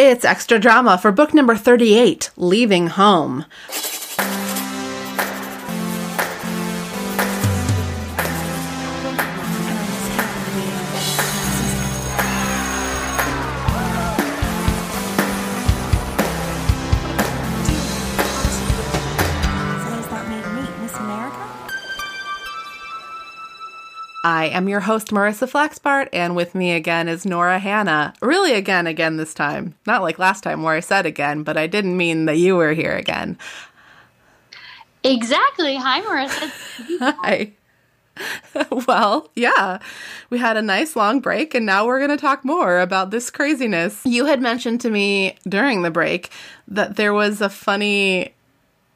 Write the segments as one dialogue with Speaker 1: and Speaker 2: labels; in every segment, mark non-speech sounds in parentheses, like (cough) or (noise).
Speaker 1: It's extra drama for book number 38, Leaving Home. I am your host, Marissa Flaxbart, and with me again is Nora Hanna. Really, again, again this time. Not like last time where I said again, but I didn't mean that you were here again.
Speaker 2: Exactly. Hi, Marissa. (laughs)
Speaker 1: Hi. (laughs) well, yeah, we had a nice long break, and now we're going to talk more about this craziness. You had mentioned to me during the break that there was a funny,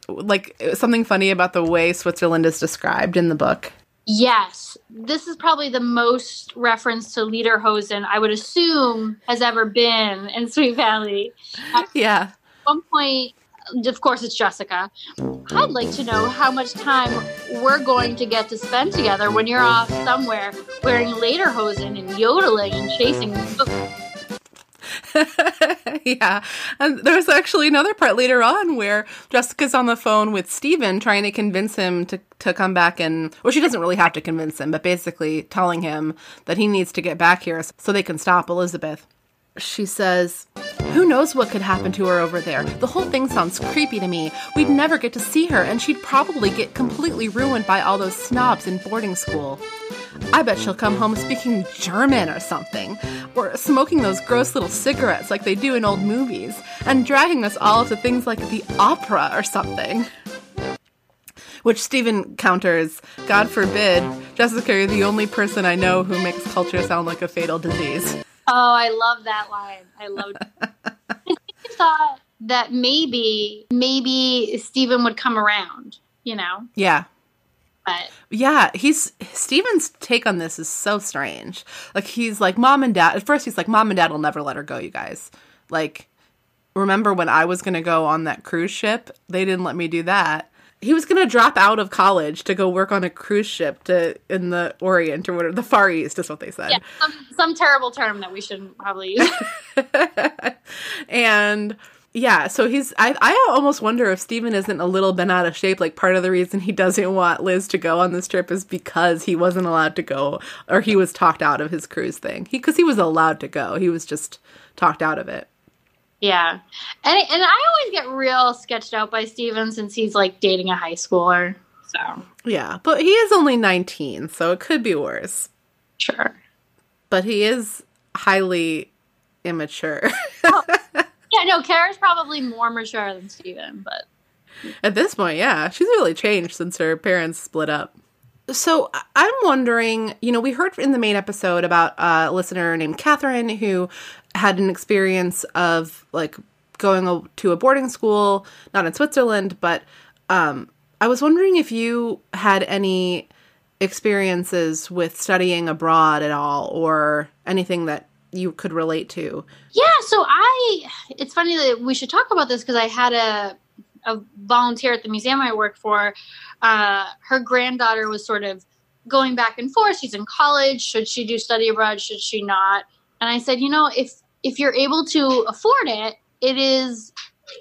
Speaker 1: like, something funny about the way Switzerland is described in the book.
Speaker 2: Yes, this is probably the most reference to Lederhosen I would assume has ever been in Sweet Valley.
Speaker 1: Yeah.
Speaker 2: At one point, of course, it's Jessica. I'd like to know how much time we're going to get to spend together when you're off somewhere wearing Lederhosen and yodeling and chasing. (laughs)
Speaker 1: yeah. And there's actually another part later on where Jessica's on the phone with Steven trying to convince him to, to come back and, well, she doesn't really have to convince him, but basically telling him that he needs to get back here so they can stop Elizabeth. She says, Who knows what could happen to her over there? The whole thing sounds creepy to me. We'd never get to see her, and she'd probably get completely ruined by all those snobs in boarding school. I bet she'll come home speaking German or something, or smoking those gross little cigarettes like they do in old movies, and dragging us all to things like the opera or something. Which Steven counters, God forbid, Jessica, you're the only person I know who makes culture sound like a fatal disease.
Speaker 2: Oh, I love that line. I love it. I thought that maybe, maybe Steven would come around, you know?
Speaker 1: Yeah.
Speaker 2: But
Speaker 1: yeah, he's Steven's take on this is so strange. Like he's like mom and dad. At first he's like mom and dad will never let her go, you guys. Like remember when I was going to go on that cruise ship? They didn't let me do that. He was going to drop out of college to go work on a cruise ship to in the Orient or whatever, the Far East is what they said.
Speaker 2: yeah, some, some terrible term that we shouldn't probably use. (laughs)
Speaker 1: and yeah, so he's I I almost wonder if Steven isn't a little bent out of shape. Like part of the reason he doesn't want Liz to go on this trip is because he wasn't allowed to go or he was talked out of his cruise thing. He cuz he was allowed to go. He was just talked out of it.
Speaker 2: Yeah. And and I always get real sketched out by Steven since he's like dating a high schooler. So
Speaker 1: Yeah, but he is only 19, so it could be worse.
Speaker 2: sure.
Speaker 1: But he is highly immature.
Speaker 2: Yeah, (laughs) no, Cara's probably more mature than Steven, but
Speaker 1: At this point, yeah, she's really changed since her parents split up. So I- I'm wondering, you know, we heard in the main episode about a listener named Catherine who had an experience of like going to a boarding school, not in Switzerland, but um, I was wondering if you had any experiences with studying abroad at all or anything that you could relate to.
Speaker 2: Yeah, so I it's funny that we should talk about this because I had a a volunteer at the museum I work for. Uh, her granddaughter was sort of going back and forth. She's in college. Should she do study abroad? Should she not? And I said, you know, if if you're able to afford it, it is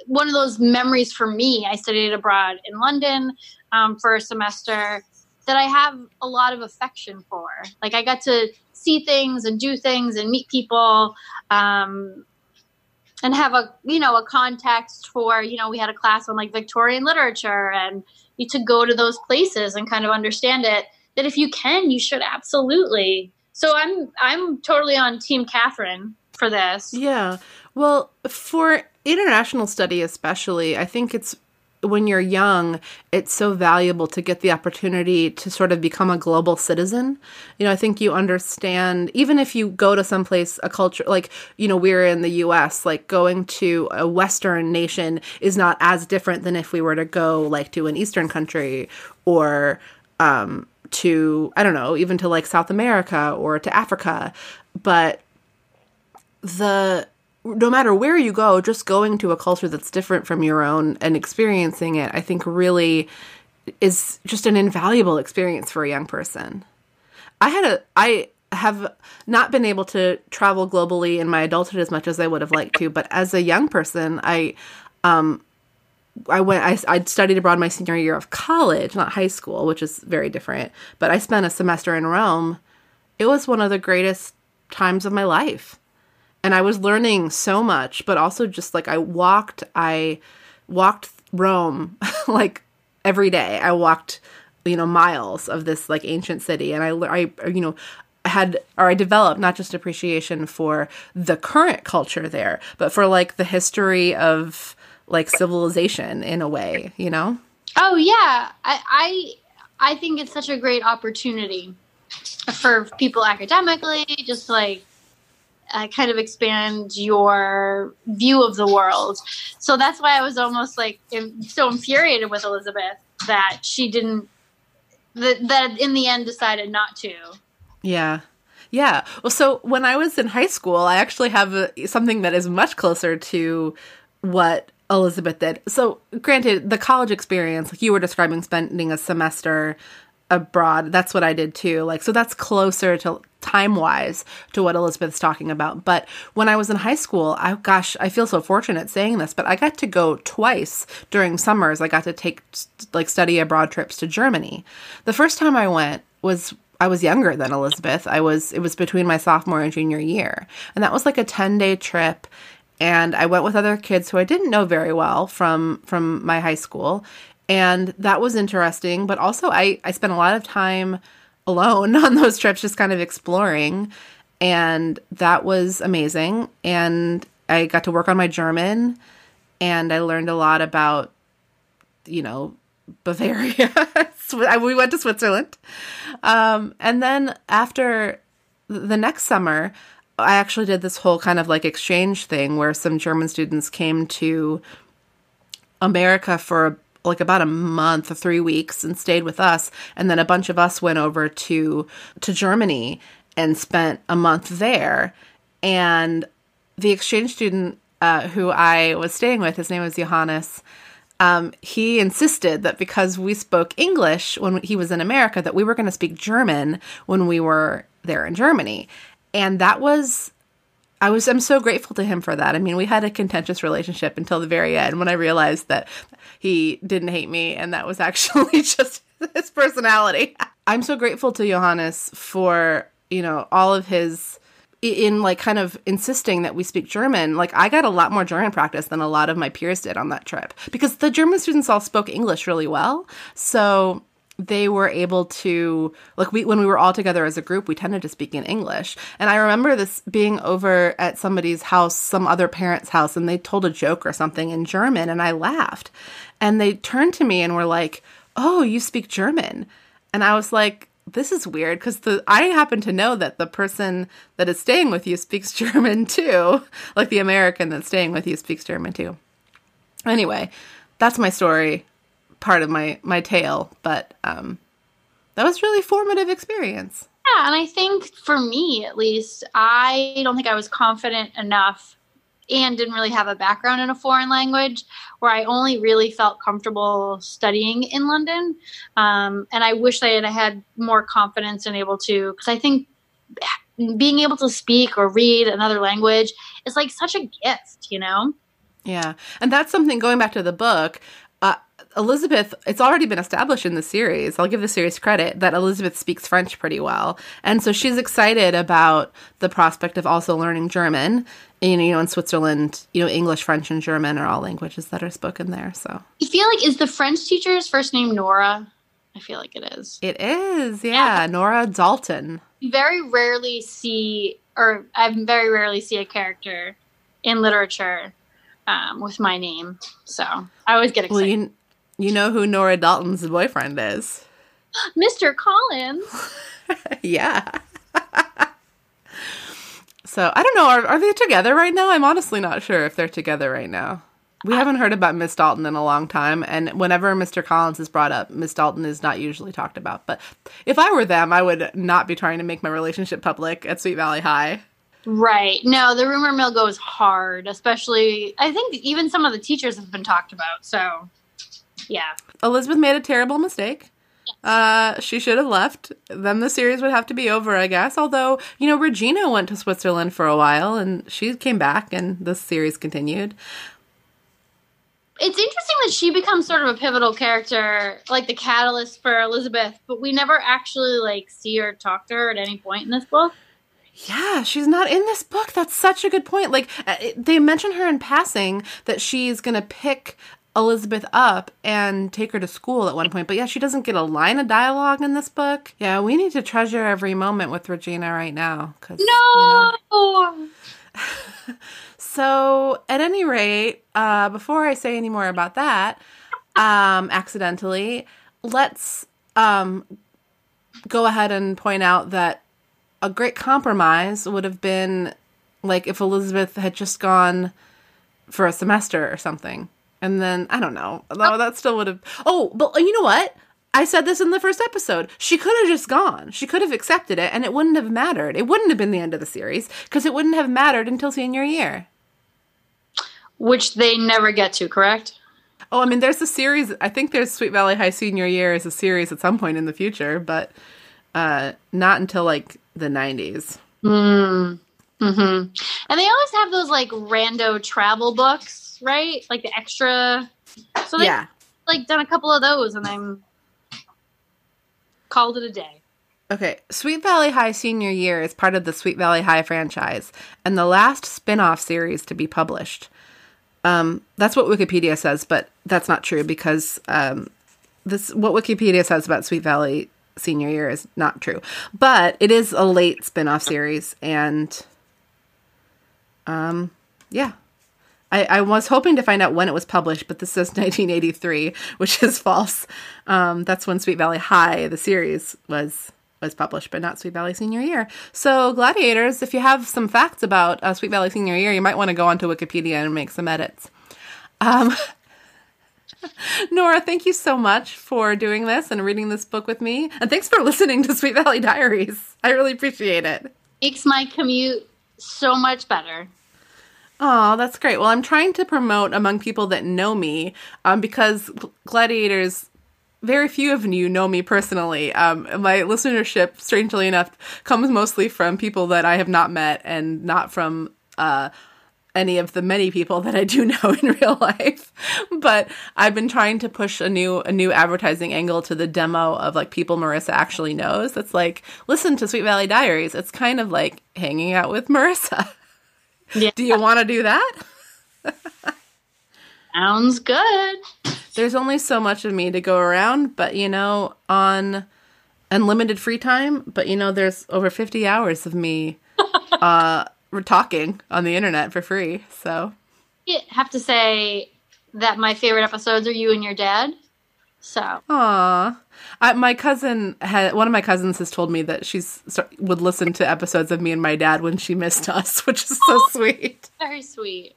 Speaker 2: one of those memories for me. I studied abroad in London um, for a semester that I have a lot of affection for. Like I got to see things and do things and meet people um, and have a you know a context for you know we had a class on like Victorian literature and you to go to those places and kind of understand it. That if you can, you should absolutely. So I'm I'm totally on Team Catherine for this.
Speaker 1: Yeah. Well, for international study, especially, I think it's when you're young, it's so valuable to get the opportunity to sort of become a global citizen. You know, I think you understand, even if you go to someplace, a culture, like, you know, we're in the US, like going to a Western nation is not as different than if we were to go, like, to an Eastern country or, um, to, I don't know, even to like South America or to Africa. But the no matter where you go, just going to a culture that's different from your own and experiencing it, I think really is just an invaluable experience for a young person. I had a I have not been able to travel globally in my adulthood as much as I would have liked to, but as a young person, I um I went I I studied abroad my senior year of college, not high school, which is very different, but I spent a semester in Rome. It was one of the greatest times of my life. And I was learning so much, but also just like I walked I walked Rome (laughs) like every day. I walked you know miles of this like ancient city and I I you know had or I developed not just appreciation for the current culture there, but for like the history of like civilization in a way, you know?
Speaker 2: Oh yeah. I I, I think it's such a great opportunity for people academically, just like uh, kind of expand your view of the world. So that's why I was almost like so infuriated with Elizabeth that she didn't that, that in the end decided not to.
Speaker 1: Yeah. Yeah. Well, so when I was in high school, I actually have a, something that is much closer to what Elizabeth did. So, granted, the college experience, like you were describing, spending a semester abroad, that's what I did too. Like, so that's closer to time wise to what Elizabeth's talking about. But when I was in high school, I gosh, I feel so fortunate saying this, but I got to go twice during summers. I got to take like study abroad trips to Germany. The first time I went was I was younger than Elizabeth. I was it was between my sophomore and junior year. And that was like a 10-day trip and I went with other kids who I didn't know very well from from my high school. And that was interesting, but also I I spent a lot of time alone (laughs) on those trips just kind of exploring and that was amazing and I got to work on my German and I learned a lot about you know (laughs) Bavaria. we went to Switzerland. Um, and then after the next summer, I actually did this whole kind of like exchange thing where some German students came to America for like about a month or 3 weeks and stayed with us and then a bunch of us went over to to Germany and spent a month there and the exchange student uh, who I was staying with his name was Johannes um, he insisted that because we spoke English when he was in America, that we were going to speak German when we were there in Germany. And that was, I was, I'm so grateful to him for that. I mean, we had a contentious relationship until the very end when I realized that he didn't hate me and that was (laughs) actually just his personality. I'm so grateful to Johannes for, you know, all of his in like kind of insisting that we speak German, like I got a lot more German practice than a lot of my peers did on that trip because the German students all spoke English really well. So they were able to like we when we were all together as a group we tended to speak in english and i remember this being over at somebody's house some other parent's house and they told a joke or something in german and i laughed and they turned to me and were like oh you speak german and i was like this is weird because the I happen to know that the person that is staying with you speaks (laughs) German too. Like the American that's staying with you speaks German too. Anyway, that's my story, part of my my tale, but um that was really formative experience.
Speaker 2: Yeah, and I think for me at least, I don't think I was confident enough and didn't really have a background in a foreign language where I only really felt comfortable studying in London. Um, and I wish I had had more confidence and able to, because I think being able to speak or read another language is like such a gift, you know?
Speaker 1: Yeah. And that's something going back to the book. Uh, Elizabeth, it's already been established in the series. I'll give the series credit that Elizabeth speaks French pretty well. And so she's excited about the prospect of also learning German. And, you know, in Switzerland, you know, English, French, and German are all languages that are spoken there. So
Speaker 2: I feel like is the French teacher's first name Nora? I feel like it is.
Speaker 1: It is, yeah. yeah. Nora Dalton.
Speaker 2: Very rarely see, or I very rarely see a character in literature um, with my name. So I always get excited.
Speaker 1: Well, you, you know who Nora Dalton's boyfriend is? (gasps)
Speaker 2: Mr. Collins. (laughs)
Speaker 1: yeah. (laughs) so I don't know. Are, are they together right now? I'm honestly not sure if they're together right now. We haven't heard about Miss Dalton in a long time, and whenever Mr. Collins is brought up, Miss Dalton is not usually talked about. But if I were them, I would not be trying to make my relationship public at Sweet Valley High.
Speaker 2: Right. No, the rumor mill goes hard, especially I think even some of the teachers have been talked about. So, yeah.
Speaker 1: Elizabeth made a terrible mistake. Uh, she should have left. Then the series would have to be over, I guess. Although, you know, Regina went to Switzerland for a while and she came back and the series continued.
Speaker 2: It's interesting that she becomes sort of a pivotal character, like the catalyst for Elizabeth, but we never actually like see her talk to her at any point in this book.
Speaker 1: Yeah, she's not in this book. That's such a good point. Like uh, they mention her in passing that she's going to pick Elizabeth up and take her to school at one point. But yeah, she doesn't get a line of dialogue in this book. Yeah, we need to treasure every moment with Regina right now cuz
Speaker 2: No. (laughs)
Speaker 1: So, at any rate, uh, before I say any more about that, um, accidentally, let's um, go ahead and point out that a great compromise would have been like if Elizabeth had just gone for a semester or something. And then, I don't know. Though that still would have. Oh, but you know what? I said this in the first episode. She could have just gone. She could have accepted it, and it wouldn't have mattered. It wouldn't have been the end of the series because it wouldn't have mattered until senior year.
Speaker 2: Which they never get to, correct?
Speaker 1: Oh, I mean, there's a series. I think there's Sweet Valley High senior year as a series at some point in the future, but uh, not until like the 90s.
Speaker 2: Mm. Hmm. And they always have those like rando travel books, right? Like the extra. So they
Speaker 1: Yeah.
Speaker 2: like done a couple of those and I'm called it a day.
Speaker 1: Okay, Sweet Valley High senior year is part of the Sweet Valley High franchise and the last spin-off series to be published. Um, that's what Wikipedia says, but that's not true because um, this what Wikipedia says about Sweet Valley senior year is not true. But it is a late spin-off series and um yeah. I, I was hoping to find out when it was published, but this says 1983, (laughs) which is false. Um, that's when Sweet Valley High, the series, was was published, but not Sweet Valley Senior Year. So, Gladiators, if you have some facts about uh, Sweet Valley Senior Year, you might want to go onto Wikipedia and make some edits. Um, (laughs) (laughs) Nora, thank you so much for doing this and reading this book with me, and thanks for (laughs) listening to Sweet Valley Diaries. I really appreciate it.
Speaker 2: Makes my commute so much better.
Speaker 1: Oh, that's great. Well, I'm trying to promote among people that know me um, because gladiators, very few of you know me personally. Um, my listenership, strangely enough, comes mostly from people that I have not met and not from uh, any of the many people that I do (laughs) know in real life. But I've been trying to push a new a new advertising angle to the demo of like people Marissa actually knows. That's like listen to Sweet Valley Diaries. It's kind of like hanging out with (laughs) Marissa.
Speaker 2: Yeah.
Speaker 1: Do you want to do that? (laughs)
Speaker 2: Sounds good.
Speaker 1: There's only so much of me to go around, but you know, on unlimited free time, but you know, there's over 50 hours of me uh talking on the internet for free. So,
Speaker 2: I have to say that my favorite episodes are you and your dad. So.
Speaker 1: I, my cousin had one of my cousins has told me that she's would listen to episodes of me and my dad when she missed (laughs) us, which is so sweet.
Speaker 2: very sweet.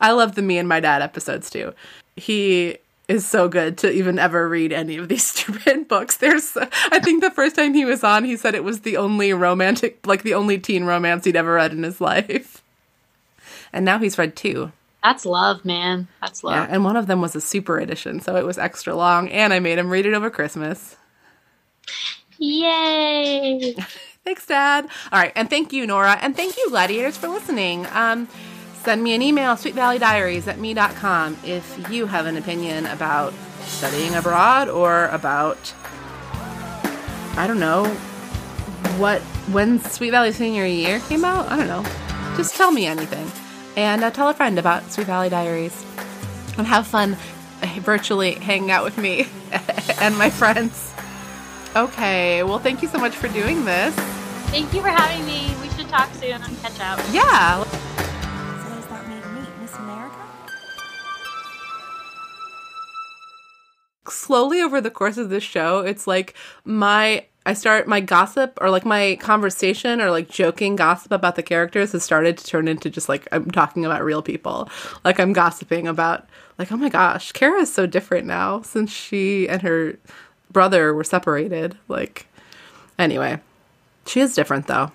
Speaker 1: I love the me and my dad episodes too. He is so good to even ever read any of these (laughs) stupid books. There's, I think the first time he was on, he said it was the only romantic, like the only teen romance he'd ever read in his (laughs) life. And now he's read two.
Speaker 2: That's love, man. That's love.
Speaker 1: Yeah, and one of them was a super edition, so it was extra long, and I made him read it over Christmas.
Speaker 2: Yay! (laughs)
Speaker 1: Thanks, Dad. All right, and thank you, Nora, and thank you, Gladiators, for listening. Um, send me an email, sweetvalleydiaries at me.com, if you have an opinion about studying abroad or about, I don't know, what, when Sweet Valley Senior Year came out? I don't know. Just tell me anything. And uh, tell a friend about Sweet Valley Diaries. And have fun uh, virtually hanging out with me (laughs) and my friends. Okay, well, thank you so much for doing this.
Speaker 2: Thank you for having me. We should talk soon and catch up.
Speaker 1: Yeah. Slowly over the course of this show, it's like my I start my gossip or like my conversation or like joking gossip about the characters has started to turn into just like I'm talking about real people. Like I'm gossiping about like oh my gosh, Cara is so different now since she and her brother were separated. Like anyway, she is different though.